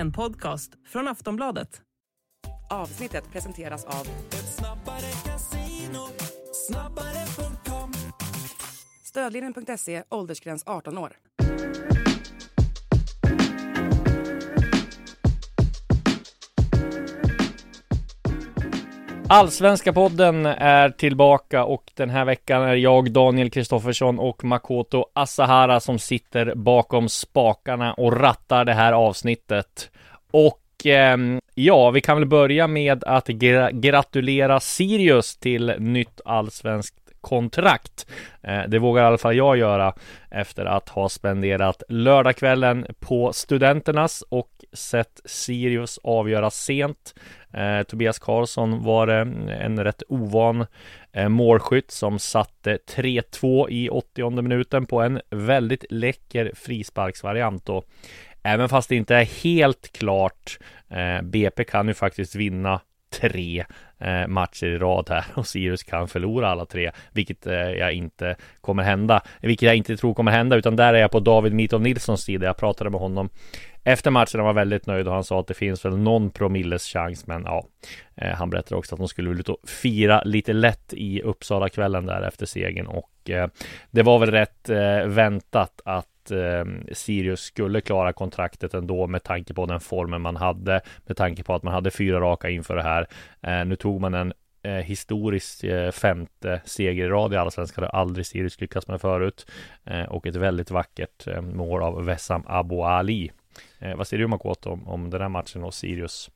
En podcast från Aftonbladet. Avsnittet presenteras av Stödlinjen.se, åldersgräns 18 år. Allsvenska podden är tillbaka och den här veckan är jag Daniel Kristoffersson och Makoto Asahara som sitter bakom spakarna och rattar det här avsnittet. Och eh, ja, vi kan väl börja med att gra gratulera Sirius till nytt allsvenskt kontrakt. Eh, det vågar i alla fall jag göra efter att ha spenderat lördagskvällen på Studenternas och sett Sirius avgöra sent. Eh, Tobias Karlsson var eh, en rätt ovan eh, målskytt som satte 3-2 i 80 minuten på en väldigt läcker frisparksvariant och även fast det inte är helt klart eh, BP kan ju faktiskt vinna tre eh, matcher i rad här och Sirius kan förlora alla tre, vilket eh, jag inte kommer hända, vilket jag inte tror kommer hända, utan där är jag på David Mitov Nilssons sida. Jag pratade med honom efter matchen han var väldigt nöjd och han sa att det finns väl någon promilles chans, men ja, eh, han berättade också att de skulle ut och fira lite lätt i Uppsala kvällen där efter segern och eh, det var väl rätt eh, väntat att Ehm, Sirius skulle klara kontraktet ändå med tanke på den formen man hade, med tanke på att man hade fyra raka inför det här. Eh, nu tog man en eh, historisk eh, femte seger i rad i Allsvenskan. Det har aldrig Sirius lyckats med förut. Eh, och ett väldigt vackert eh, mål av Wessam Abu Ali. Eh, vad säger du Makoto om, om den här matchen och Sirius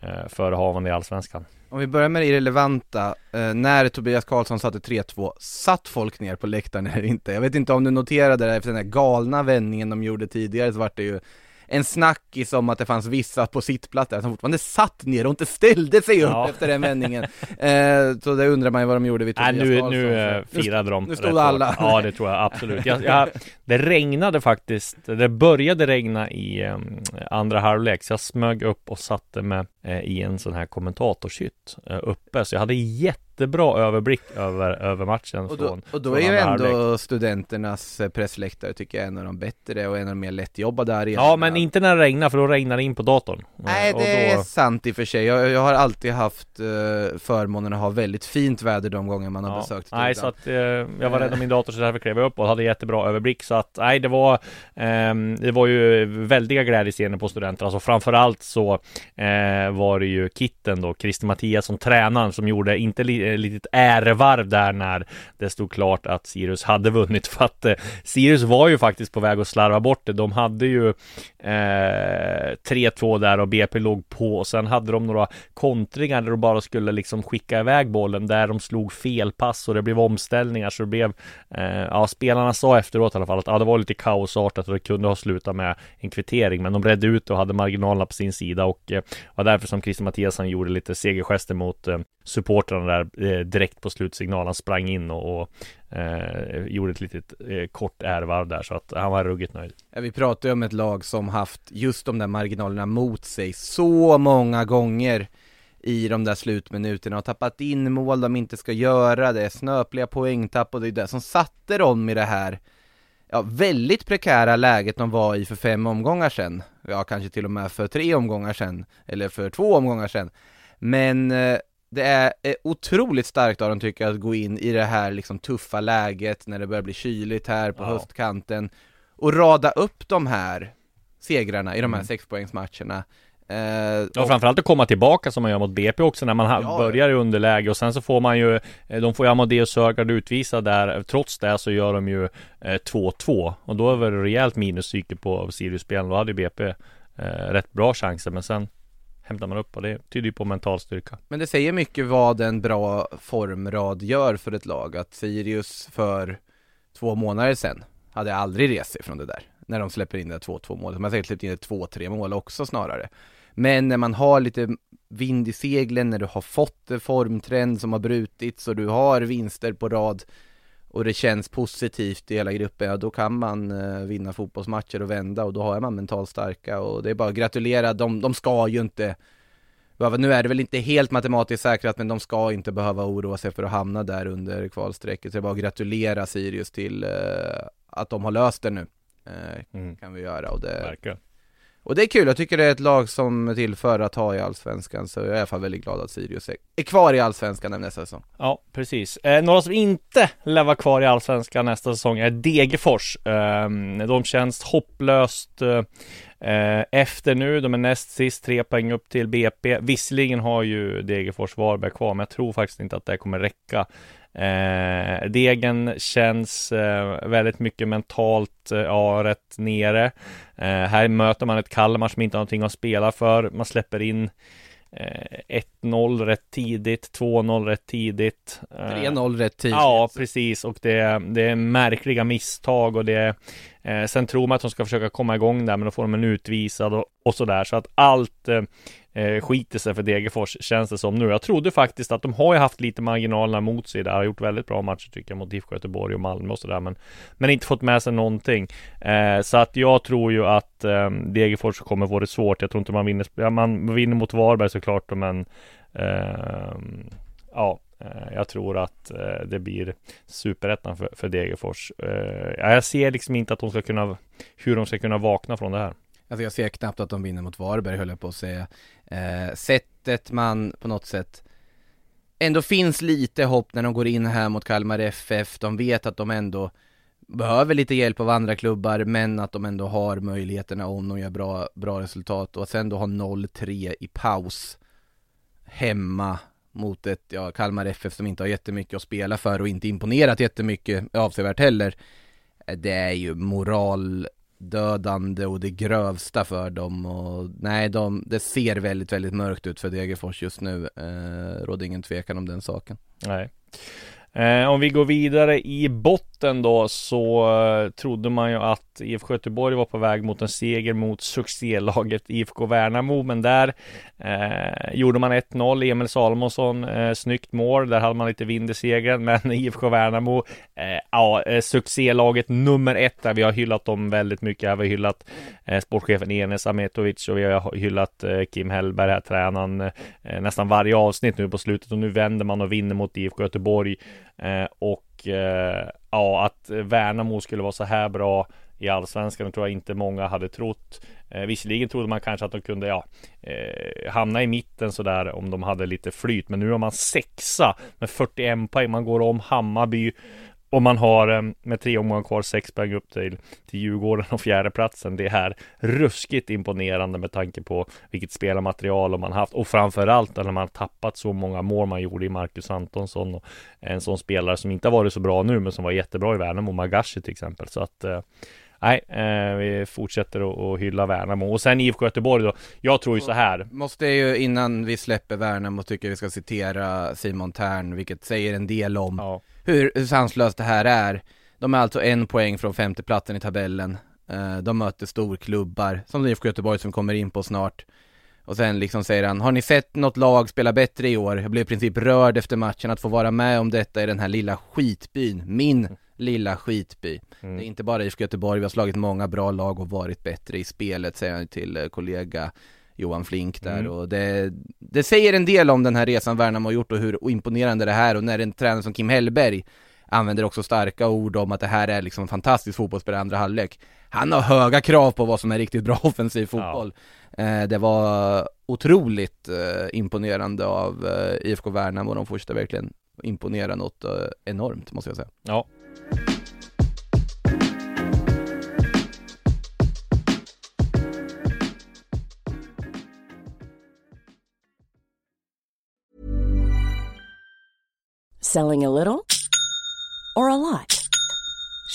eh, förehavande i Allsvenskan? Om vi börjar med det irrelevanta, eh, när Tobias Karlsson satte 3-2, satt folk ner på läktaren eller inte? Jag vet inte om du noterade det efter den här galna vändningen de gjorde tidigare så vart det ju en snackis om att det fanns vissa på sittplatser som fortfarande satt ner och inte ställde sig upp ja. efter den vändningen. Eh, så det undrar man ju vad de gjorde vid Tobias Nej, nu, Nu eh, firade de Nu stod alla. Ja, det tror jag absolut. Jag, jag, det regnade faktiskt. Det började regna i um, andra halvlek, så jag smög upp och satte uh, i en sån här kommentatorshytt uh, uppe, så jag hade jätte jättebra överblick över, över matchen Och då, från, och då är ju ändå halvlek. studenternas eh, pressläktare tycker jag en av de bättre och en av de mer lättjobbade arenorna Ja men inte när det regnar för då regnar det in på datorn. Nej det då... är sant i och för sig, jag, jag har alltid haft förmånen att ha väldigt fint väder de gånger man har ja. besökt Nej så att uh, jag var rädd om min dator så därför klev jag upp och hade jättebra överblick. Så att nej det var um, Det var ju väldiga glädjescener på studenterna. Alltså framförallt så uh, var det ju Kitten då, Christer Mattias som tränaren som gjorde inte li eh, litet ärevarv där när det stod klart att Sirius hade vunnit. För att eh, Sirius var ju faktiskt på väg att slarva bort det. De hade ju eh, 3-2 där och BP låg på. Och sen hade de några kontringar där de bara skulle liksom skicka iväg bollen där de slog fel pass och det blev omställningar. Så det blev eh, ja spelarna sa efteråt i alla fall att ja, det var lite kaosartat och det kunde ha slutat med en kvittering. Men de redde ut och hade marginalerna på sin sida och eh, var därför som Christer Mattiasson gjorde lite segergester mot eh, supportrarna där eh, direkt på slutsignalen Han sprang in och, och eh, gjorde ett litet eh, kort ärvarv där så att han var ruggigt nöjd. Ja, vi pratar ju om ett lag som haft just de där marginalerna mot sig så många gånger i de där slutminuterna och tappat in mål de inte ska göra, det är snöpliga poängtapp och det är det som satte dem i det här ja, väldigt prekära läget de var i för fem omgångar sedan. Ja, kanske till och med för tre omgångar sedan, eller för två omgångar sedan. Men eh, det är otroligt starkt av dem tycker jag att gå in i det här liksom tuffa läget när det börjar bli kyligt här på ja. höstkanten och rada upp de här segrarna i de här mm. sexpoängsmatcherna. Eh, ja, och... framförallt att komma tillbaka som man gör mot BP också när man ja. börjar i underläge och sen så får man ju eh, De får ju Amadeus Sögaard utvisa där Trots det så gör de ju 2-2 eh, och då är det rejält minuspsyke på Sirius-spelen Då hade ju BP eh, rätt bra chanser men sen hämtar man upp och det tyder ju på mental styrka. Men det säger mycket vad en bra formrad gör för ett lag. Att Sirius för två månader sedan hade aldrig rest sig från det där. När de släpper in det 2-2 målet. De har säkert släppt in ett 2-3 mål också snarare. Men när man har lite vind i seglen, när du har fått en formtrend som har brutits och du har vinster på rad och det känns positivt i hela gruppen, ja då kan man eh, vinna fotbollsmatcher och vända och då har man mentalt starka och det är bara att gratulera, de, de ska ju inte nu är det väl inte helt matematiskt säkrat men de ska inte behöva oroa sig för att hamna där under kvalstrecket, så det är bara att gratulera Sirius till eh, att de har löst det nu. Eh, mm. Kan vi göra och det Verkligen. Och det är kul, jag tycker det är ett lag som tillför att ha i Allsvenskan, så jag är i alla fall väldigt glad att Sirius är, är kvar i Allsvenskan nästa säsong. Ja, precis. Eh, några som inte lär vara kvar i Allsvenskan nästa säsong är Degerfors. Eh, de känns hopplöst eh, efter nu. De är näst sist, tre poäng upp till BP. Visserligen har ju Degerfors Varberg kvar, men jag tror faktiskt inte att det kommer räcka. Eh, degen känns eh, väldigt mycket mentalt, eh, ja, rätt nere. Eh, här möter man ett Kalmar som inte har någonting att spela för. Man släpper in 1-0 eh, rätt tidigt, 2-0 rätt tidigt. 3-0 rätt tidigt. Ja, precis. Och det, det är märkliga misstag och det Eh, sen tror man att de ska försöka komma igång där, men då får de en utvisad och, och sådär. Så att allt eh, skiter sig för Degerfors, känns det som nu. Jag trodde faktiskt att de har ju haft lite marginalerna mot sig där, har gjort väldigt bra matcher tycker jag mot IFK Göteborg och Malmö och sådär, men, men inte fått med sig någonting. Eh, så att jag tror ju att eh, Degerfors kommer få det svårt. Jag tror inte man vinner, ja, man vinner mot Varberg såklart, men ehm, eh, ja, jag tror att eh, det blir superettan för, för Degerfors. Eh, jag ser liksom inte att de ska kunna, hur de ska kunna vakna från det här. Alltså jag ser knappt att de vinner mot Varberg höll jag på att säga. Eh, sättet man på något sätt ändå finns lite hopp när de går in här mot Kalmar FF. De vet att de ändå behöver lite hjälp av andra klubbar men att de ändå har möjligheterna om de gör bra, bra resultat och att sen då ha 0-3 i paus hemma mot ett, ja, Kalmar FF som inte har jättemycket att spela för och inte imponerat jättemycket avsevärt heller. Eh, det är ju moral dödande och det grövsta för dem och nej, de, det ser väldigt, väldigt mörkt ut för Degerfors just nu. Eh, råder ingen tvekan om den saken. Nej. Eh, om vi går vidare i botten då så eh, trodde man ju att IFK Göteborg var på väg mot en seger mot succélaget IFK Värnamo, men där eh, gjorde man 1-0. Emil Salomonsson, eh, snyggt mål. Där hade man lite vind i segern, men IFK Värnamo, eh, ja, eh, succélaget nummer ett där vi har hyllat dem väldigt mycket. Vi har hyllat eh, sportchefen Enes Ametovic och vi har hyllat eh, Kim Hellberg, här tränaren, eh, nästan varje avsnitt nu på slutet och nu vänder man och vinner mot IFK Göteborg. Eh, och eh, ja, att Värnamo skulle vara så här bra i Allsvenskan tror jag inte många hade trott. Eh, visserligen trodde man kanske att de kunde ja, eh, hamna i mitten sådär om de hade lite flyt. Men nu har man sexa med 41 poäng. Man går om Hammarby och man har eh, med tre omgångar kvar sex poäng upp till, till Djurgården och fjärdeplatsen. Det är ruskigt imponerande med tanke på vilket spelarmaterial man haft och framförallt när man tappat så många mål man gjorde i Marcus Antonsson och en sån spelare som inte har varit så bra nu men som var jättebra i Värnamo, Magashi till exempel. Så att eh, Nej, eh, vi fortsätter att hylla Värnamo och sen IFK Göteborg då. Jag tror ju så här. Måste ju innan vi släpper Värnamo tycker vi ska citera Simon Tern, vilket säger en del om ja. hur sanslöst det här är. De är alltså en poäng från femteplatsen i tabellen. Eh, de möter storklubbar, som IFK Göteborg som kommer in på snart. Och sen liksom säger han, har ni sett något lag spela bättre i år? Jag blev i princip rörd efter matchen att få vara med om detta i den här lilla skitbyn, min lilla skitby. Mm. Det är inte bara IFK Göteborg, vi har slagit många bra lag och varit bättre i spelet, säger han till eh, kollega Johan Flink där mm. och det, det säger en del om den här resan Värnamo har gjort och hur imponerande det här och när en tränare som Kim Hellberg använder också starka ord om att det här är liksom fantastisk fotbollsspelare i andra halvlek. Han har höga krav på vad som är riktigt bra offensiv fotboll. Ja. Eh, det var otroligt eh, imponerande av eh, IFK Värnamo, de fortsätter verkligen imponera något eh, enormt måste jag säga. Ja, Selling a little or a lot?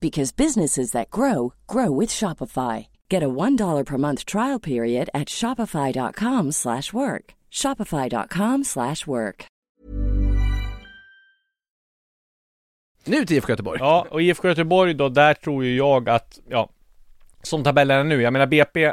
because businesses that grow grow with Shopify. Get a $1 per month trial period at shopify.com/work. shopify.com/work. Nu till IFK Göteborg. Ja, och IFK Göteborg då, där tror ju jag att ja, som tabellen är nu. Jag menar BP eh,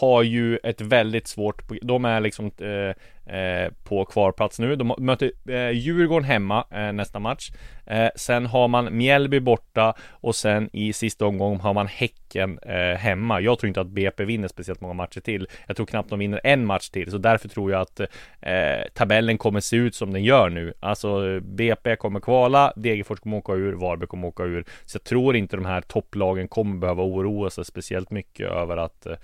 har ju ett väldigt svårt, de är liksom eh, Eh, på kvarplats nu. De möter eh, Djurgården hemma eh, nästa match. Eh, sen har man Mjällby borta och sen i sista omgången har man Häcken eh, hemma. Jag tror inte att BP vinner speciellt många matcher till. Jag tror knappt de vinner en match till, så därför tror jag att eh, tabellen kommer se ut som den gör nu. Alltså BP kommer kvala, Degerfors kommer åka ur, Varberg kommer åka ur. Så jag tror inte de här topplagen kommer behöva oroa sig speciellt mycket över att eh,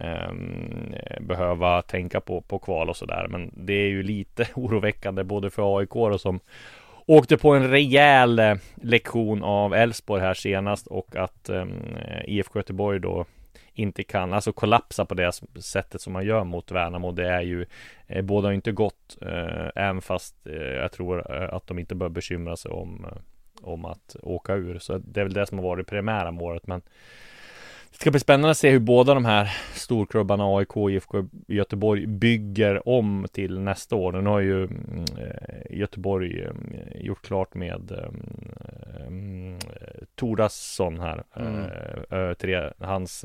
Ehm, behöva tänka på, på kval och sådär. Men det är ju lite oroväckande både för AIK och som åkte på en rejäl eh, lektion av Elfsborg här senast och att eh, IFK Göteborg då inte kan, alltså kollapsa på det sättet som man gör mot Värnamo. Det är ju, eh, båda har inte gått, eh, även fast eh, jag tror eh, att de inte bör bekymra sig om, eh, om att åka ur. Så det är väl det som har varit primära målet. Men det ska bli spännande att se hur båda de här storklubbarna AIK och IFK Göteborg bygger om till nästa år. Nu har ju mm, eh, Göteborg eh, gjort klart med eh, Tordasson här. Mm. Tre, hans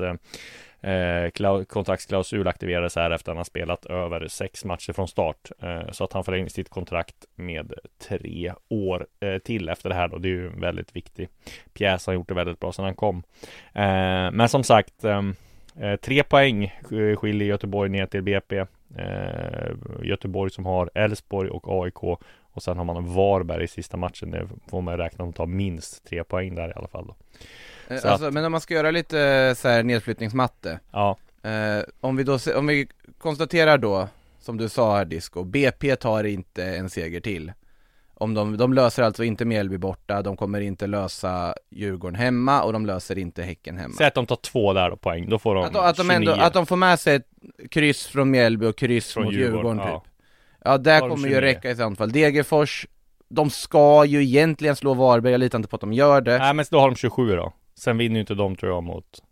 eh, kontraktsklausul aktiverades här efter att han har spelat över sex matcher från start. Eh, så att han förlänger sitt kontrakt med tre år eh, till efter det här då. Det är ju en väldigt viktig pjäs. Han har gjort det väldigt bra sedan han kom. Eh, men som sagt, eh, tre poäng skiljer Göteborg ner till BP. Eh, Göteborg som har Elfsborg och AIK och sen har man Varberg i sista matchen. Det får man räkna med att ta minst tre poäng där i alla fall. Då. Eh, så alltså, att... men om man ska göra lite eh, så här nedflyttningsmatte. Ja. Eh, Om vi då, om vi konstaterar då, som du sa här Disco, BP tar inte en seger till. Om de, de löser alltså inte Mjällby borta, de kommer inte lösa Djurgården hemma och de löser inte Häcken hemma. Säg att de tar två där då poäng, då får de Att, att, de, ändå, att de får med sig ett kryss från Mjällby och kryss från mot Djurgården, Djurgården typ. Ja, där kommer ju räcka i sånt fall. Degerfors, de ska ju egentligen slå Varberg, jag litar inte på att de gör det. Nej men då har de 27 då. Sen vinner ju inte de tror jag mot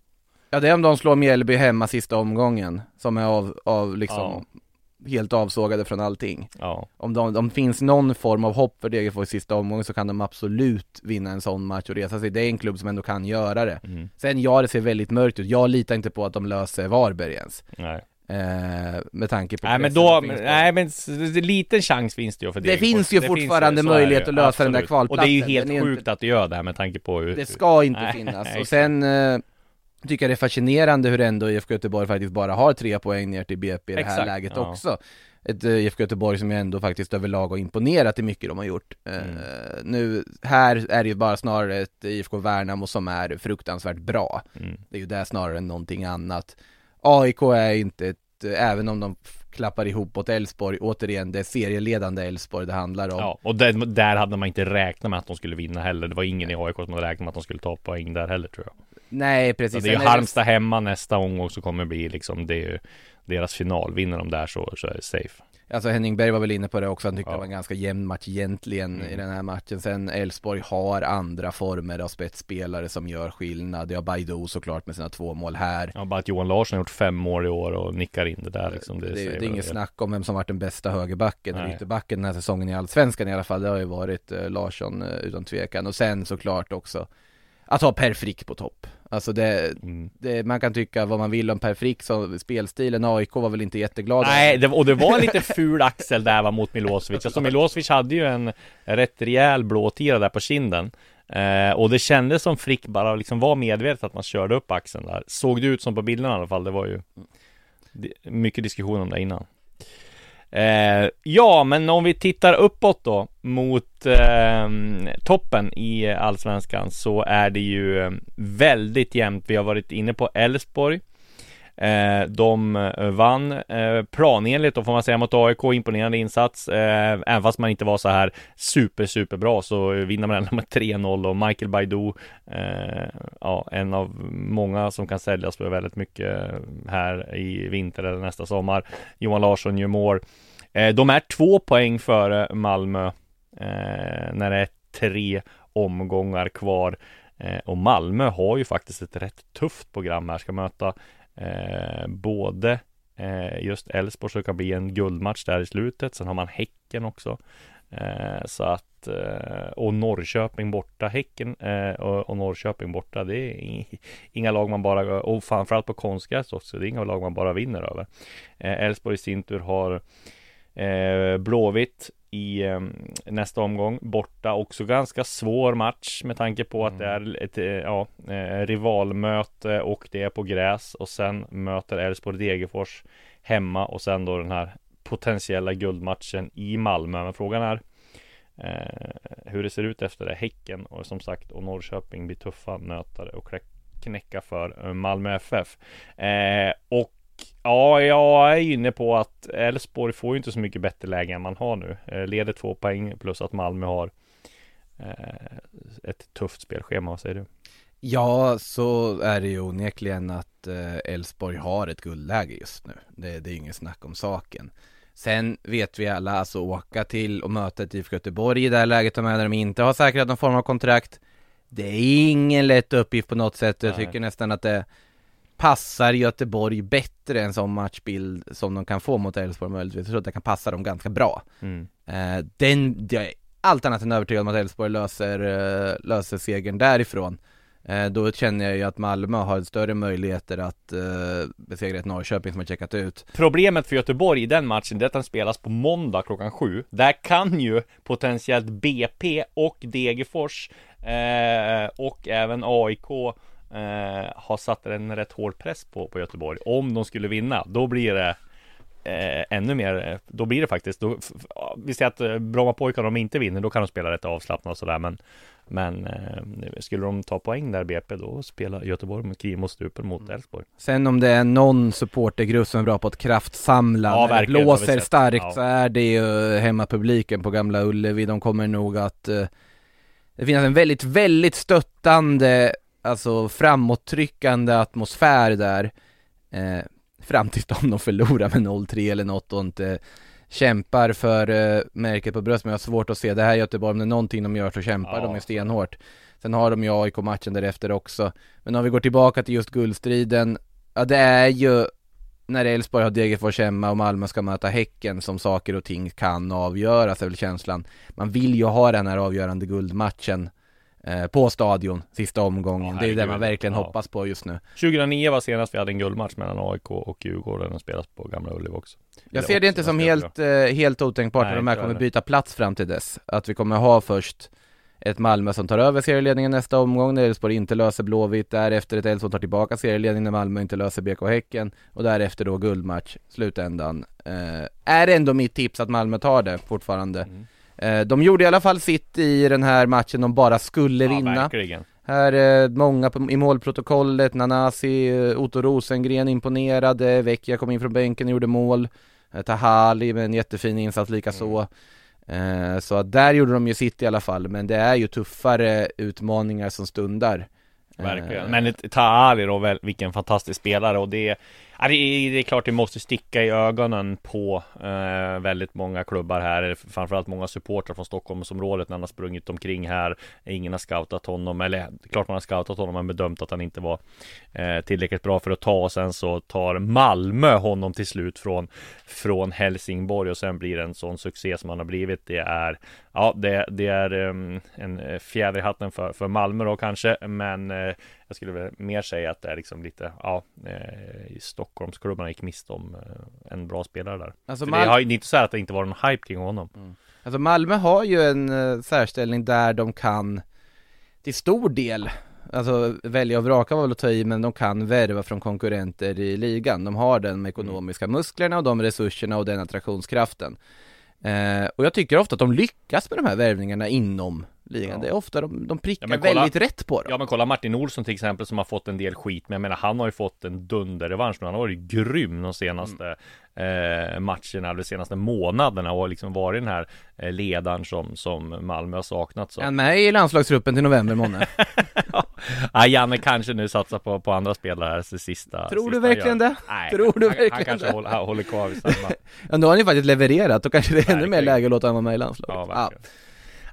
Ja det är om de slår Mjällby hemma sista omgången, som är av, av liksom ja. Helt avsågade från allting. Ja. Om de, finns någon form av hopp för Degerfors sista omgången så kan de absolut vinna en sån match och resa sig. Det är en klubb som ändå kan göra det. Mm. Sen ja, det ser väldigt mörkt ut, jag litar inte på att de löser Varberg ens. Nej med tanke på Nej men då, nej men liten chans finns det ju för det Det finns ju det fortfarande finns, möjlighet att lösa absolut. den där kvalplatsen Och det är ju helt sjukt inte... att du gör det här med tanke på hur Det ska inte nej, finnas, nej, och sen eh, tycker jag det är fascinerande hur ändå IFK Göteborg faktiskt bara har tre poäng ner till BP i det här Exakt, läget ja. också Ett uh, IFK Göteborg som ju ändå faktiskt överlag har imponerat i mycket de har gjort uh, mm. Nu, här är det ju bara snarare ett IFK Värnamo som är fruktansvärt bra mm. Det är ju det snarare än någonting annat AIK är inte ett, även om de klappar ihop åt Elfsborg, återigen det är serieledande Elfsborg det handlar om. Ja, och där, där hade man inte räknat med att de skulle vinna heller. Det var ingen i AIK som hade räknat med att de skulle ta poäng där heller tror jag. Nej precis. så Det är ju Halmstad hemma nästa omgång så kommer det bli liksom det är ju deras final, vinner de där så, så är det safe Alltså Henning Berg var väl inne på det också, han tyckte ja. det var en ganska jämn match egentligen mm. i den här matchen. Sen Elfsborg har andra former av spetsspelare som gör skillnad. Det har Baidoo såklart med sina två mål här. Ja, bara att Johan Larsson har gjort fem mål i år och nickar in det där liksom. Det, det, det är inget snack om vem som varit den bästa högerbacken eller ytterbacken den här säsongen i Allsvenskan i alla fall. Det har ju varit eh, Larsson eh, utan tvekan. Och sen såklart också att ha Per Frick på topp. Alltså det, mm. det, man kan tycka vad man vill om Per Frick, så spelstilen, AIK var väl inte jätteglada. Nej, det, och det var en lite ful axel där va, mot Milosevic. Alltså Milosevic hade ju en rätt rejäl blåtira där på kinden. Eh, Och det kändes som Frick bara liksom var medvetet att man körde upp axeln där. Såg det ut som på bilderna i alla fall, det var ju Mycket diskussion om det innan Eh, ja, men om vi tittar uppåt då mot eh, toppen i Allsvenskan så är det ju ehm, väldigt jämnt. Vi har varit inne på Elfsborg. Eh, de eh, vann eh, planenligt då får man säga mot AIK, imponerande insats. Eh, även fast man inte var så här super, super bra så vinner man ändå med 3-0 och Michael Baidoo, eh, ja, en av många som kan säljas för väldigt mycket här i vinter eller nästa sommar. Johan Larsson gör mål. Eh, de är två poäng före Malmö eh, när det är tre omgångar kvar. Eh, och Malmö har ju faktiskt ett rätt tufft program här, ska möta eh, både eh, just Elfsborg så kan bli en guldmatch där i slutet. Sen har man Häcken också. Eh, så att eh, och Norrköping borta, Häcken eh, och, och, Norrköping borta. Det är inga lag man bara och framförallt på konstgräs också. Det är inga lag man bara vinner över. Eh, Elfsborg i sin tur har eh, Blåvitt i eh, nästa omgång borta. Också ganska svår match med tanke på att det är mm. ett ja, rivalmöte och det är på gräs och sen möter Elfsborg Degerfors hemma och sen då den här potentiella guldmatchen i Malmö. Men frågan är eh, hur det ser ut efter det. Häcken och som sagt och Norrköping blir tuffa nötare och knäcka för eh, Malmö FF. Eh, och ja, jag är inne på att Elfsborg får ju inte så mycket bättre läge än man har nu. Eh, leder två poäng plus att Malmö har eh, ett tufft spelschema. Vad säger du? Ja, så är det ju onekligen att eh, Elfsborg har ett guldläge just nu. Det, det är inget snack om saken. Sen vet vi alla, alltså åka till och möta ett IFK Göteborg i det här läget där de inte har säkrat någon form av kontrakt. Det är ingen lätt uppgift på något sätt. Jag tycker nästan att det passar Göteborg bättre en sån matchbild som de kan få mot Elfsborg möjligtvis. Jag tror att det kan passa dem ganska bra. Mm. Uh, den, jag är allt annat än övertygad om att Elfsborg löser, uh, löser segern därifrån. Eh, då känner jag ju att Malmö har större möjligheter att eh, besegra ett Norrköping som har checkat ut. Problemet för Göteborg i den matchen är att den spelas på måndag klockan sju. Där kan ju potentiellt BP och Degerfors eh, och även AIK eh, ha satt en rätt hård press på, på Göteborg. Om de skulle vinna, då blir det eh, ännu mer, eh, då blir det faktiskt, då, vi säger att eh, Brommapojkarna om de inte vinner, då kan de spela rätt avslappnat och sådär, men men eh, skulle de ta poäng där BP då spelar Göteborg med kniv mot strupen mot mm. Elfsborg. Sen om det är någon supportergrupp som är bra på att kraftsamla, ja, när det blåser starkt ja. så är det ju hemmapubliken på Gamla Ullevi. De kommer nog att eh, det finns en väldigt, väldigt stöttande, alltså framåttryckande atmosfär där. Eh, fram tills de förlorar med 0-3 eller något och inte kämpar för uh, märket på bröst, men jag har svårt att se det här Göteborg, om det är någonting de gör så kämpar ja. de ju stenhårt. Sen har de ju AIK-matchen därefter också. Men om vi går tillbaka till just guldstriden, ja det är ju när Elfsborg har Degerfors hemma och Malmö ska möta Häcken som saker och ting kan avgöras är väl känslan. Man vill ju ha den här avgörande guldmatchen Eh, på stadion sista omgången. Ja, det är det man verkligen ja. hoppas på just nu. 2009 var senast vi hade en guldmatch mellan AIK och Djurgården och spelas på Gamla Ullevi också. Jag ser det inte som helt, eh, helt otänkbart att de här kommer byta plats fram till dess. Att vi kommer ha först ett Malmö som tar över serieledningen nästa omgång när Elfsborg inte löser Blåvitt, därefter ett Elfsborg tar tillbaka serieledningen när Malmö inte löser BK Häcken och därefter då guldmatch, slutändan. Eh, är ändå mitt tips att Malmö tar det fortfarande. Mm. Eh, de gjorde i alla fall sitt i den här matchen de bara skulle ja, vinna. Verkligen. Här är många i målprotokollet, Nanasi, eh, Otto Rosengren imponerade, Vecchia kom in från bänken och gjorde mål. Eh, Tahali med en jättefin insats likaså. Mm. Så där gjorde de ju sitt i alla fall, men det är ju tuffare utmaningar som stundar. Verkligen, men Tahali då, vilken fantastisk spelare och det Ja, det, är, det är klart det måste sticka i ögonen på eh, väldigt många klubbar här, framförallt många supportrar från Stockholmsområdet när han har sprungit omkring här. Ingen har scoutat honom, eller klart man har scoutat honom men bedömt att han inte var eh, tillräckligt bra för att ta. Och sen så tar Malmö honom till slut från, från Helsingborg. Och sen blir det en sån succé som han har blivit. Det är Ja, det, det är um, en eh, fjäder i hatten för, för Malmö då kanske, men eh, jag skulle väl mer säga att det är liksom lite, ja, i Stockholmsklubbarna gick miste om uh, en bra spelare där. Alltså Mal- det har inte så att det inte var någon hype kring honom. Mm. Alltså Malmö har ju en uh, särställning där de kan till stor del Alltså välja och vraka var väl att ta i, men de kan värva från konkurrenter i ligan. De har den ekonomiska musklerna och de resurserna och den attraktionskraften. Eh, och jag tycker ofta att de lyckas med de här värvningarna inom ligan. Ja. Det är ofta de, de prickar ja, kolla, väldigt rätt på dem. Ja men kolla Martin Olsson till exempel som har fått en del skit. Men jag menar han har ju fått en dunderrevansch. Men han har varit grym de senaste mm. eh, matcherna, eller de senaste månaderna. Och liksom varit den här eh, ledaren som, som Malmö har saknat. Så. Är han med i landslagsgruppen till november månad? ja, Janne kanske nu satsar på, på andra spelare här sista Tror du verkligen det? Nej, Tror du han, verkligen han kanske håller, håller kvar vid samma Ja, nu har han ju faktiskt levererat och kanske det är ännu mer läge att låta honom vara med i landslaget Ja, verkligen. Ja.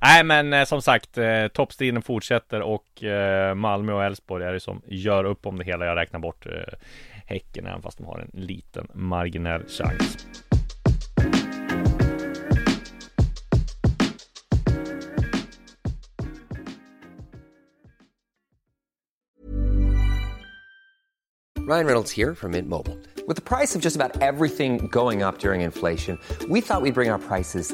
Nej men eh, som sagt, eh, toppstriden fortsätter och eh, Malmö och Elfsborg är det som gör upp om det hela. Jag räknar bort eh, Häcken även fast de har en liten marginell chans. Ryan Reynolds här från Mint Mobile. With the price of just about everything going up during inflation, we thought we'd bring our prices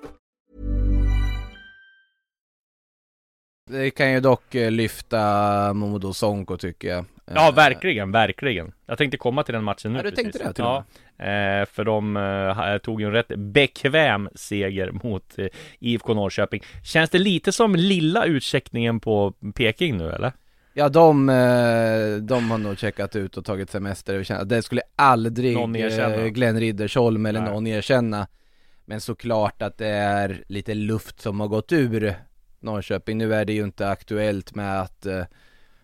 Det kan ju dock eh, lyfta Momodo Sonko tycker jag Ja, Eh, verkligen, verkligen. Jag tänkte komma till den matchen nu Ja, du tänkte precis. det till Ja, eh, för de eh, tog ju en rätt bekväm seger mot eh, IFK Norrköping. Känns det lite som lilla utcheckningen på Peking nu eller? Ja de, de har nog checkat ut och tagit semester Det skulle aldrig Glenn Riddersholm eller Nej. någon erkänna Men såklart att det är lite luft som har gått ur Norrköping Nu är det ju inte aktuellt med att eh,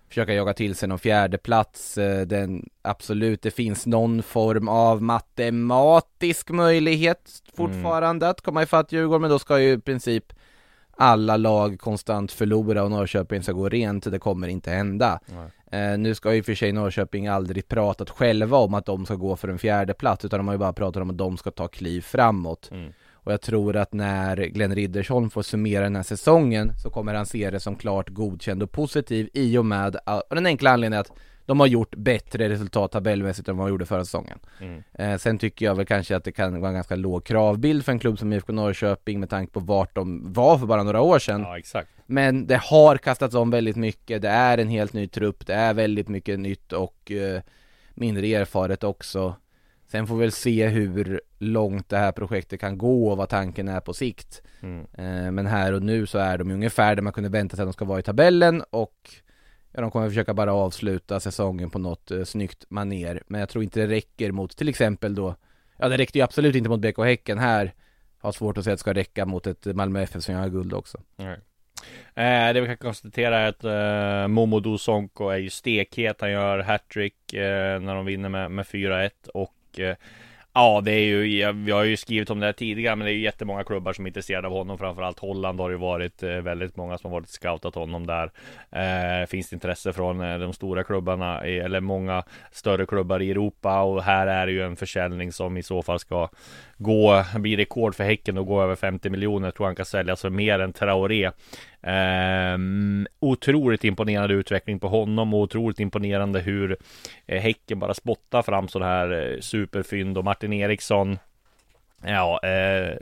försöka jaga till sig någon fjärde plats eh, den, Absolut, det finns någon form av matematisk möjlighet fortfarande att komma ifatt Djurgården Men då ska ju i princip alla lag konstant förlora och Norrköping ska gå rent, det kommer inte hända. Eh, nu ska ju för sig Norrköping aldrig pratat själva om att de ska gå för en fjärde plats utan de har ju bara pratat om att de ska ta kliv framåt. Mm. Och jag tror att när Glenn Riddersholm får summera den här säsongen så kommer han se det som klart godkänd och positiv i och med, och den enkla anledningen att de har gjort bättre resultat tabellmässigt än vad de gjorde förra säsongen. Mm. Eh, sen tycker jag väl kanske att det kan vara en ganska låg kravbild för en klubb som IFK Norrköping med tanke på vart de var för bara några år sedan. Ja, exakt. Men det har kastats om väldigt mycket, det är en helt ny trupp, det är väldigt mycket nytt och eh, mindre erfaret också. Sen får vi väl se hur långt det här projektet kan gå och vad tanken är på sikt. Mm. Eh, men här och nu så är de ungefär där man kunde vänta sig att de ska vara i tabellen och ja, de kommer försöka bara avsluta säsongen på något eh, snyggt maner. Men jag tror inte det räcker mot till exempel då, ja det räckte ju absolut inte mot BK Häcken här. Har svårt att säga att det ska räcka mot ett Malmö FF som gör guld också. Nej. Eh, det vi kan konstatera är att eh, Momodo Sonko är ju stekhet. Han gör hattrick eh, när de vinner med, med 4-1 och Eh, ja, det är ju, jag, vi har ju skrivit om det här tidigare, men det är ju jättemånga klubbar som är intresserade av honom. Framförallt Holland har det ju varit eh, väldigt många som har varit scoutat honom där. Eh, finns det intresse från eh, de stora klubbarna, eller många större klubbar i Europa. Och här är det ju en försäljning som i så fall ska gå, bli rekord för Häcken och gå över 50 miljoner. Jag tror han kan säljas för mer än Traoré. Eh, otroligt imponerande utveckling på honom och otroligt imponerande hur eh, Häcken bara spottar fram sådana här eh, superfynd och Martin Eriksson Ja, eh,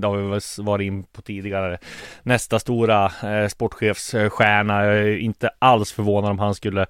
det har vi väl varit in på tidigare. Nästa stora eh, sportchefsstjärna. Jag är inte alls förvånad om han skulle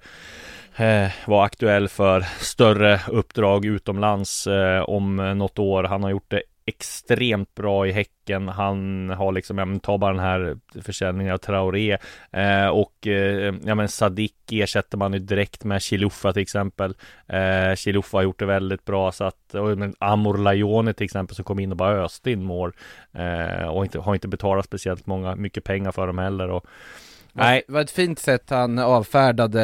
eh, vara aktuell för större uppdrag utomlands eh, om eh, något år. Han har gjort det extremt bra i Häcken. Han har liksom, ja men ta bara den här försäljningen av Traoré eh, och eh, ja men Sadik ersätter man ju direkt med Chiluffa till exempel. Eh, Chiluffa har gjort det väldigt bra så att, och, men Amor Lajone till exempel som kom in och bara öste in mål eh, och inte, har inte betalat speciellt många, mycket pengar för dem heller och Nej, Det var ett fint sätt han avfärdade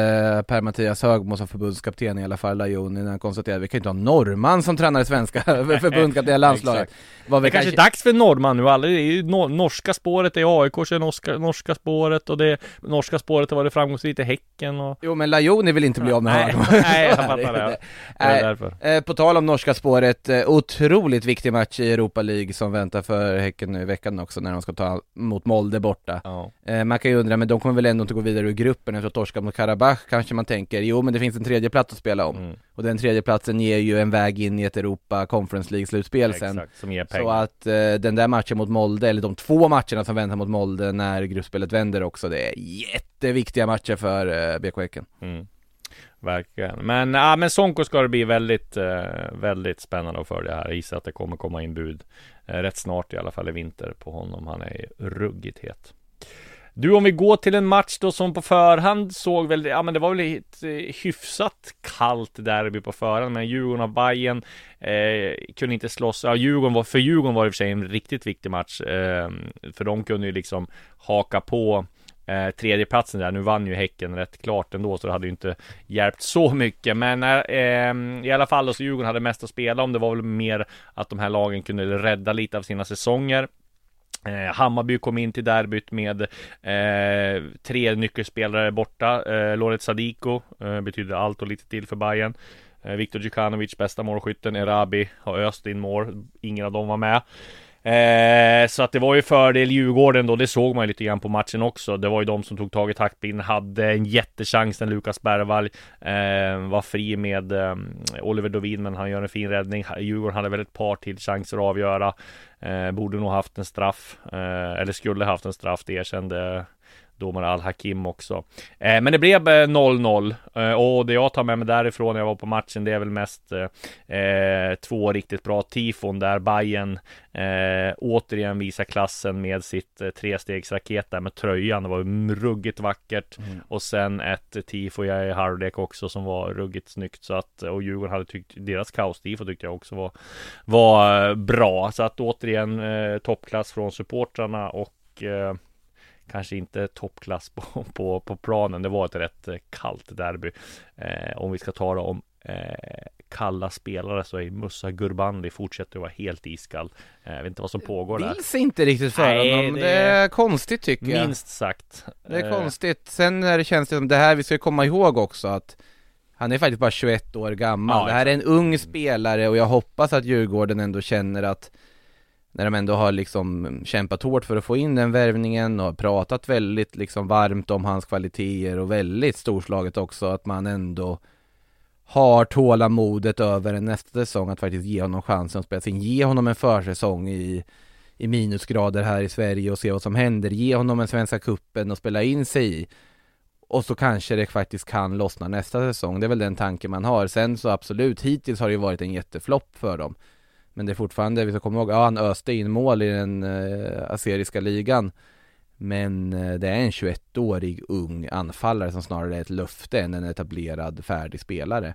Per-Mattias Högmo som förbundskapten i alla fall, Lajoni, när han konstaterade att vi kan inte ha norrman som tränar i svenska förbundskapten i landslaget. Var Det är kanske är dags för norrman nu, alla, det är ju nor- norska spåret i AIK, så är norska, norska spåret och det norska spåret har varit framgångsrikt i Häcken och Jo men Lajoni vill inte bli av med Högmo. nej, jag fattar det. det. Det är därför. eh, På tal om norska spåret, eh, otroligt viktig match i Europa League som väntar för Häcken nu i veckan också när de ska ta mot Molde borta. Ja. Eh, Man kan ju undra, men de kommer väl ändå inte gå vidare ur gruppen efter att torska mot Karabach kanske man tänker, jo men det finns en tredje plats att spela om. Mm. Och den tredje platsen ger ju en väg in i ett Europa Conference League-slutspel sen. Exakt, som ger Så pengar. att eh, den där matchen mot Molde, eller de två matcherna som väntar mot Molde när gruppspelet vänder också, det är jätteviktiga matcher för eh, BK Häcken. Mm. Verkligen. Men, ja, men Sonko ska det bli väldigt, eh, väldigt spännande att följa här. Jag gissar att det kommer komma in bud eh, rätt snart i alla fall i vinter på honom. Han är ruggigt het. Du, om vi går till en match då som på förhand såg väl, ja men det var väl ett eh, hyfsat kallt derby på förhand, men Djurgården och Bayern eh, kunde inte slåss. Ja, Djurgården var, för Djurgården var det i och för sig en riktigt viktig match, eh, för de kunde ju liksom haka på eh, tredjeplatsen där. Nu vann ju Häcken rätt klart ändå, så det hade ju inte hjälpt så mycket. Men eh, ehm, i alla fall då, så Djurgården hade mest att spela om. Det var väl mer att de här lagen kunde rädda lite av sina säsonger. Eh, Hammarby kom in till derbyt med eh, tre nyckelspelare borta. Eh, Loret Sadiko eh, betyder allt och lite till för Bayern. Eh, Viktor Djukanovic, bästa målskytten. Erabi har öst in mål. Ingen av dem var med. Eh, så att det var ju fördel Djurgården då, det såg man ju lite grann på matchen också. Det var ju de som tog tag i taktpinnen, hade en jättechans när Lukas Bergvall eh, var fri med eh, Oliver Dovin, men han gör en fin räddning. Djurgården hade väl ett par till chanser att avgöra. Eh, borde nog haft en straff, eh, eller skulle haft en straff, det erkände domare Al-Hakim också. Eh, men det blev 0-0 eh, och det jag tar med mig därifrån när jag var på matchen det är väl mest eh, två riktigt bra tifon där Bayern eh, återigen visar klassen med sitt eh, trestegsraket där med tröjan. Det var ruggigt vackert mm. och sen ett tifo i halvlek också som var ruggigt snyggt så att och Djurgården hade tyckt deras kaos-tifo tyckte jag också var var bra så att återigen eh, toppklass från supportrarna och eh, kanske inte toppklass på, på, på planen. Det var ett rätt eh, kallt derby. Eh, om vi ska tala om eh, kalla spelare så är Musa Gurbandi fortsätter att vara helt iskall. Eh, jag vet inte vad som pågår där. Vill inte riktigt för Nej, honom. Det... det är konstigt tycker jag. Minst sagt. Det är konstigt. Sen är det känns det som det här, vi ska komma ihåg också att han är faktiskt bara 21 år gammal. Ja, det här är en ung spelare och jag hoppas att Djurgården ändå känner att när de ändå har liksom kämpat hårt för att få in den värvningen och pratat väldigt liksom varmt om hans kvaliteter och väldigt storslaget också att man ändå har tålamodet över en nästa säsong att faktiskt ge honom chansen att spela sin ge honom en försäsong i, i minusgrader här i Sverige och se vad som händer, ge honom en Svenska Kuppen och spela in sig i och så kanske det faktiskt kan lossna nästa säsong, det är väl den tanken man har. Sen så absolut, hittills har det ju varit en jätteflopp för dem. Men det är fortfarande, vi ska komma ihåg, ja han öste in mål i den eh, aseriska ligan. Men eh, det är en 21-årig ung anfallare som snarare är ett löfte än en etablerad färdig spelare.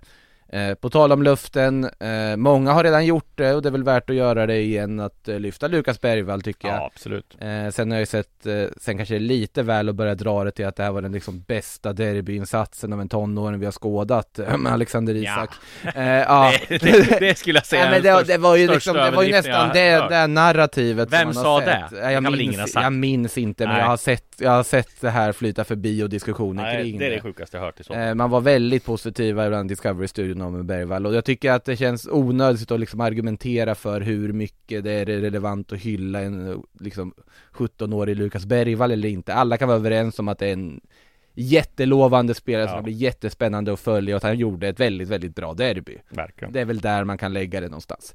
Eh, på tal om luften, eh, många har redan gjort det och det är väl värt att göra det igen att eh, lyfta Lukas Bergvall tycker jag. Ja, absolut. Eh, sen har jag sett, eh, sen kanske det är lite väl att börja dra det till att det här var den liksom bästa derbyinsatsen av en tonåring vi har skådat eh, med Alexander Isak. Ja, ja. det, det, det, skulle jag säga ja, men det, det, var ju liksom, det var ju nästan det, det narrativet Vem sa det? Jag, jag, minns, jag minns inte, men Nej. jag har, sett, jag har sett det här flyta förbi och diskussioner Nej, kring det. Det är det sjukaste jag hört i så. Man var väldigt positiva ibland Discovery-studion om Bergvall och jag tycker att det känns onödigt att liksom argumentera för hur mycket det är relevant att hylla en liksom 17-årig Lukas Bergvall eller inte. Alla kan vara överens om att det är en jättelovande spelare ja. som blir jättespännande att följa och att han gjorde ett väldigt, väldigt bra derby. Verkligen. Det är väl där man kan lägga det någonstans.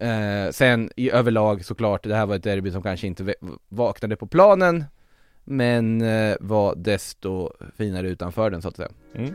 Eh, sen i överlag såklart, det här var ett derby som kanske inte vaknade på planen men eh, var desto finare utanför den så att säga. Mm.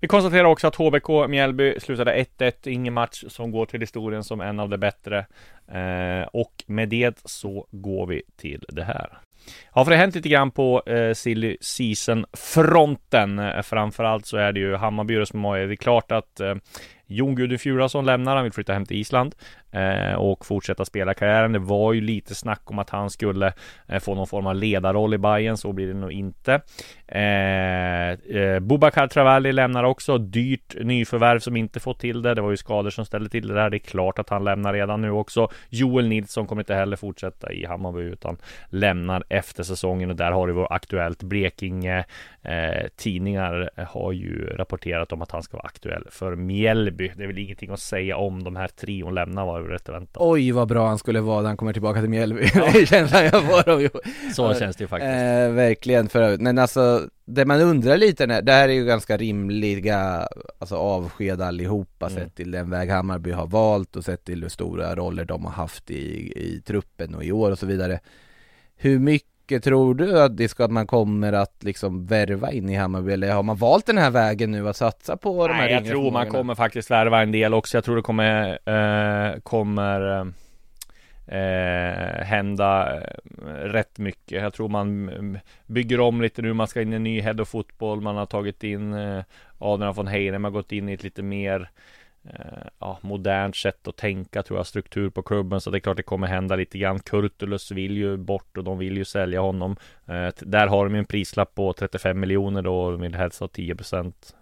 Vi konstaterar också att HBK Mjällby slutade 1-1, ingen match som går till historien som en av de bättre. Eh, och med det så går vi till det här. Ja, för det har hänt lite grann på eh, silly season-fronten. Eh, framförallt så är det ju Hammarby och det är klart att eh, Jon Gudrun Fjurason lämnar, han vill flytta hem till Island Eh, och fortsätta spela karriären. Det var ju lite snack om att han skulle eh, få någon form av ledarroll i Bayern, så blir det nog inte. Eh, eh, Bubakar Travalli lämnar också, dyrt nyförvärv som inte fått till det. Det var ju skador som ställde till det där. Det är klart att han lämnar redan nu också. Joel Nilsson kommer inte heller fortsätta i Hammarby utan lämnar efter säsongen och där har det varit aktuellt. Blekinge eh, tidningar har ju rapporterat om att han ska vara aktuell för Mjällby. Det är väl ingenting att säga om de här trion lämnar var ju rätt väntat. Oj vad bra han skulle vara när han kommer tillbaka till Mjällby. Ja. det är känslan jag får av Så känns det ju faktiskt. Eh, verkligen för men alltså det man undrar lite när, det här är ju ganska rimliga alltså avsked allihopa mm. sett till den väg Hammarby har valt och sett till hur stora roller de har haft i, i truppen och i år och så vidare Hur mycket tror du att det ska att man kommer att liksom värva in i Hammarby eller har man valt den här vägen nu att satsa på de här Nej, jag tror man kommer faktiskt värva en del också. Jag tror det kommer, eh, kommer eh, hända eh, rätt mycket. Jag tror man mm, bygger om lite nu. Man ska in i en ny head of fotboll. Man har tagit in eh, Adrian von Heinem har gått in i ett lite mer eh, Eh, ja, modernt sätt att tänka tror jag, struktur på klubben. Så det är klart det kommer hända lite grann. Kurtulus vill ju bort och de vill ju sälja honom. Eh, där har de ju en prislapp på 35 miljoner då och de vill helst ha 10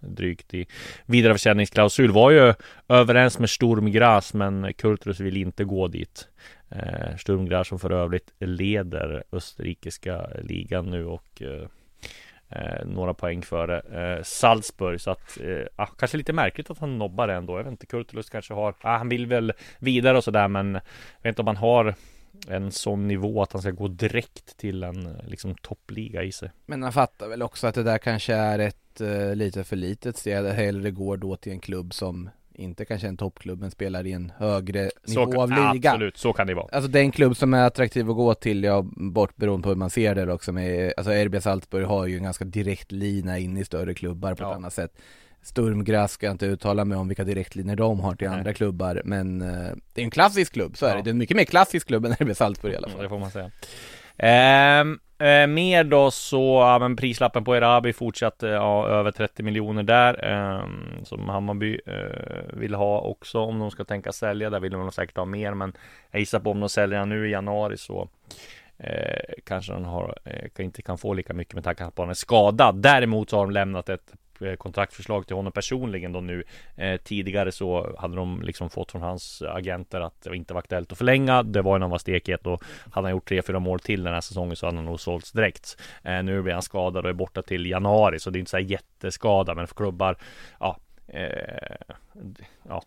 drygt i vidareförsäljningsklausul. Var ju överens med Sturm men Kurtulus vill inte gå dit. Eh, Sturmgras som för övrigt leder österrikiska ligan nu och eh, Eh, några poäng före eh, Salzburg. Så att eh, ah, Kanske lite märkligt att han nobbar ändå. Jag vet inte, Kurtulus kanske har ah, Han vill väl vidare och sådär men Jag vet inte om han har En sån nivå att han ska gå direkt till en liksom toppliga i sig. Men han fattar väl också att det där kanske är ett eh, lite för litet steg, hellre går då till en klubb som inte kanske en toppklubb men spelar i en högre så, nivå av liga. Absolut, så kan det vara Alltså den klubb som är attraktiv att gå till, ja bort beroende på hur man ser det också med, alltså RB Salzburg har ju en ganska direkt lina in i större klubbar på Ja. ett annat sätt. Sturm Graz ska jag inte uttala mig om vilka direktlinjer de har till Nej. andra klubbar men eh, det är en klassisk klubb, så är Ja. det. Det är en mycket mer klassisk klubb än RB Salzburg i alla fall. Det får man säga Ehm, eh, mer då så, ja, men prislappen på Erabi fortsatte ja, över 30 miljoner där eh, Som Hammarby eh, vill ha också. Om de ska tänka sälja Där vill de säkert ha mer men Jag gissar på om de säljer nu i januari så eh, Kanske de har, eh, inte kan få lika mycket med tanke på att han är skadad. Däremot så har de lämnat ett Eh, kontraktförslag till honom personligen då nu. Eh, Tidigare så hade de liksom fått från hans agenter att det inte var aktuellt att förlänga. Det var ju när han var stekhet och hade han gjort 3-4 mål till den här säsongen så hade han nog sålts direkt. Eh, Nu blir han skadad och är borta till januari så det är inte så här jätteskada men för klubbar Ja eh, Ja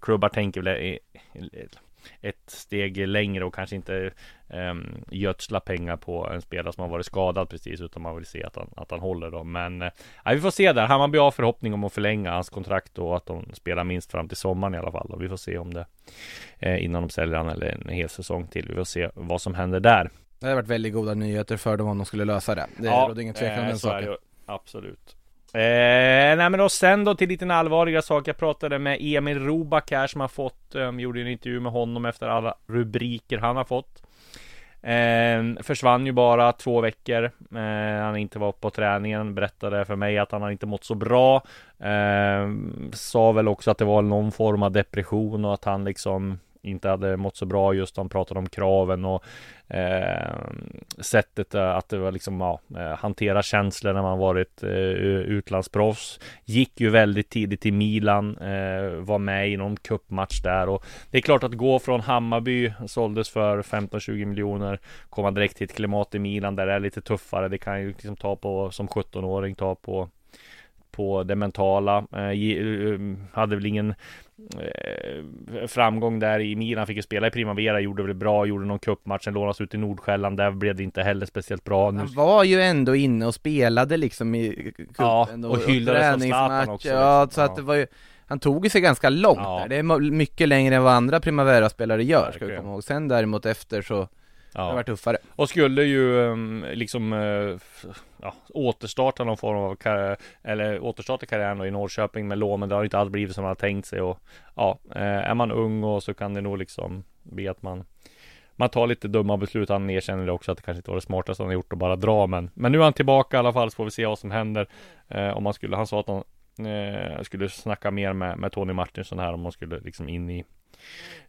Klubbar tänker väl ett steg längre och kanske inte um, gödsla pengar på en spelare som har varit skadad precis utan man vill se att han, att han håller dem. Men eh, ja, vi får se där. Hammarby har förhoppning om att förlänga hans kontrakt och att de spelar minst fram till sommaren i alla fall. Och vi får se om det eh, innan de säljer han eller en hel säsong till. Vi får se vad som händer där. Det hade varit väldigt goda nyheter för dem om de skulle lösa det. Det råder ingen tvekan om eh, den saken. Absolut. Eh, nej men då sen då till lite allvarliga saker. Jag pratade med Emil Robak här som har fått, um, gjorde en intervju med honom efter alla rubriker han har fått. Eh, försvann ju bara två veckor. Eh, han inte var på träningen. Berättade för mig att han har inte mått så bra. Eh, sa väl också att det var någon form av depression och att han liksom inte hade mått så bra just han pratade om kraven och eh, sättet eh, att det var liksom ja, eh, hantera känslor när man varit eh, utlandsproffs. Gick ju väldigt tidigt till Milan, eh, var med i någon cupmatch där och det är klart att gå från Hammarby såldes för 15-20 miljoner komma direkt till ett klimat i Milan där det är lite tuffare. Det kan ju liksom ta på som 17-åring ta på på det mentala. Eh, eh, hade väl ingen eh, framgång där i Milan. Fick ju spela i Primavera, gjorde väl bra, gjorde någon cupmatch, sen lånades ut i Nordsjälland. Där blev det inte heller speciellt bra. Nu, Han var ju ändå inne och spelade liksom i cupen Ja, och hyllades av Zlatan också, Ja, liksom. så att det var ju Han tog sig ganska långt Ja. där. Det är mycket längre än vad andra Primavera-spelare gör, ska vi komma ihåg. Sen däremot efter så har det ja. varit tuffare. Och skulle ju um, liksom f- ja, återstarta någon form av karriär, eller återstarta karriären då i Norrköping med lån, men det har inte alls blivit som man har tänkt sig och ja, eh, är man ung och så kan det nog liksom bli att man man tar lite dumma beslut. Han erkänner det också att det kanske inte var det smartaste han gjort att bara dra, men men nu är han tillbaka i alla fall så får vi se vad som händer. Eh, om man skulle, han sa att han eh, skulle snacka mer med, med Tony Martinsson här om man skulle liksom in i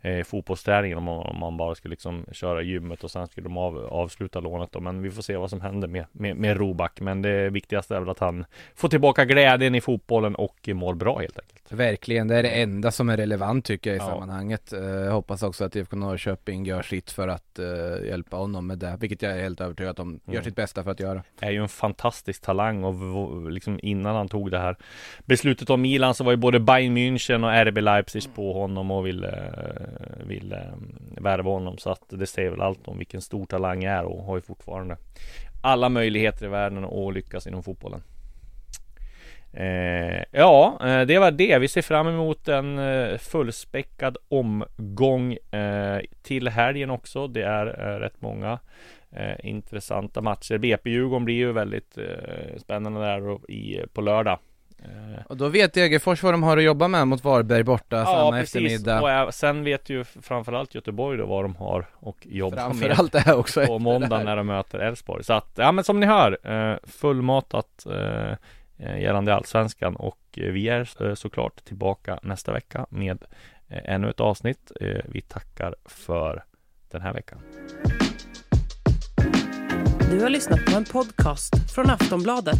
eh, fotbollsträningen om man, om man bara skulle liksom köra gymmet och sen skulle de av, avsluta lånet då. Men vi får se vad som händer med, med, med Roback. Men det viktigaste är väl att han får tillbaka glädjen i fotbollen och mår bra helt enkelt. Verkligen, det är det enda som är relevant tycker jag i Ja. sammanhanget. Eh, hoppas också att IFK Norrköping gör sitt för att eh, hjälpa honom med det, vilket jag är helt övertygad att de gör Mm. sitt bästa för att göra. är ju en fantastisk talang och liksom innan han tog det här beslutet om Milan så var ju både Bayern München och RB Leipzig på honom och ville, Eh, ville eh, värva honom så att det säger väl allt om vilken stor talang är och har ju fortfarande alla möjligheter i världen att lyckas inom fotbollen. Eh, ja, eh, det var det. Vi ser fram emot en fullspäckad omgång eh, till helgen också. Det är eh, rätt många eh, intressanta matcher. BP-Djurgården blir ju väldigt eh, spännande där i, på lördag. Eh, Och då vet Degerfors vad de har att jobba med mot Varberg borta samma eftermiddag Och ä- sen vet ju framförallt Göteborg då vad de har och jobba med Framförallt det här också på måndag när de möter Elfsborg. Så att, ja men som ni hör, eh, fullmatat gällande Allsvenskan och vi är såklart tillbaka nästa vecka med ännu ett avsnitt. Vi tackar för den här veckan. Du har lyssnat på en podcast från Aftonbladet.